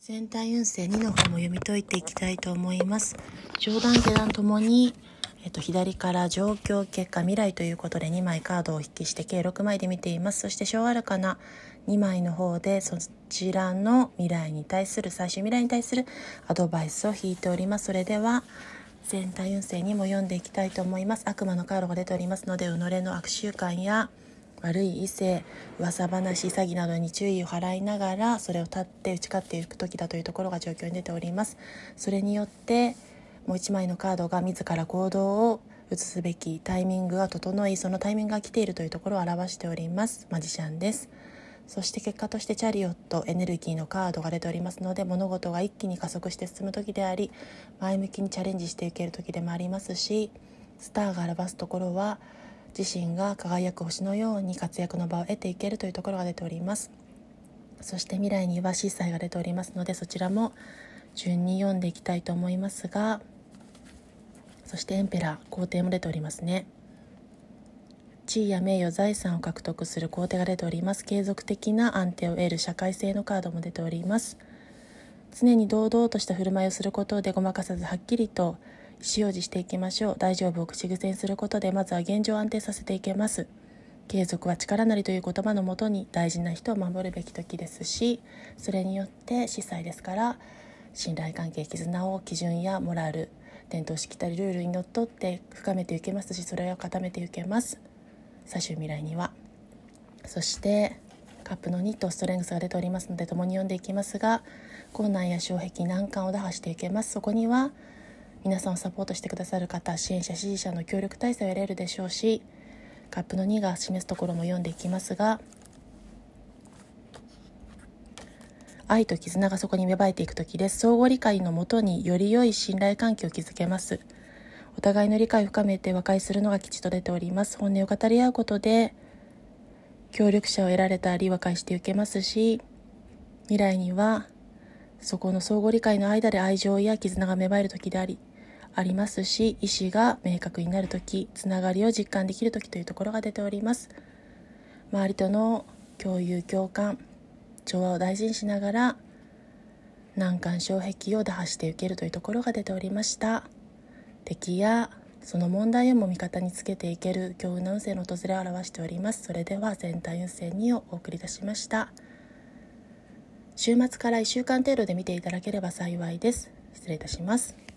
全体運勢2の方も読み解いていきたいと思います。上段下段ともに、えっと、左から状況、結果、未来ということで2枚カードを引きして計6枚で見ています。そして小アルカナ2枚の方でそちらの未来に対する、最終未来に対するアドバイスを引いております。それでは、全体運勢にも読んでいきたいと思います。悪魔のカードが出ておりますので、己の悪習慣や悪い異性噂話詐欺などに注意を払いながらそれを立って打ち勝っていく時だというところが状況に出ております。それによってもう1枚のカードが自ら行動を移すべきタイミングが整いそのタイミングが来ているというところを表しております。マジシャンですそして結果としてチャリオットエネルギーのカードが出ておりますので物事が一気に加速して進む時であり前向きにチャレンジしていける時でもありますしスターが表すところは自身が輝く星のように活躍の場を得ていけるというところが出ております。そして未来には司祭が出ておりますのでそちらも順に読んでいきたいと思いますがそしてエンペラー皇帝も出ておりますね。地位や名誉財産を獲得する皇帝が出ております。継続的な安定を得る社会性のカードも出ております。常に堂々とした振る舞いをすることでごまかさずはっきりと意思表示していきましょう。大丈夫を口癖にすることでまずは現状を安定させていけます。継続は力なりという言葉のもとに大事な人を守るべき時ですしそれによって司祭ですから信頼関係絆を基準やモラル伝統しきたりルールにのっとって深めていけますしそれを固めていけます。最終未来には。そしてカップの2とストレングスが出ておりますので共に読んでいきますが困難や障壁難関を打破していけます。そこには皆さんをサポートしてくださる方支援者支持者の協力体制を得られるでしょうしカップの2が示すところも読んでいきますが愛と絆がそこに芽生えていく時です。相互理解のもとにより良い信頼関係を築けます。お互いの理解を深めて和解するのが吉と出ております。本音を語り合うことで協力者を得られたり和解していけますし未来にはそこの相互理解の間で愛情や絆が芽生える時でありありますし意思が明確になる時つながりを実感できる時というところが出ております。周りとの共有共感調和を大事にしながら難関障壁を打破していけるというところが出ておりました。敵やその問題をも味方につけていける強運の運勢の訪れを表しております。それでは全体運勢2をお送りいたしました。週末から1週間程度で見ていただければ幸いです。失礼いたします。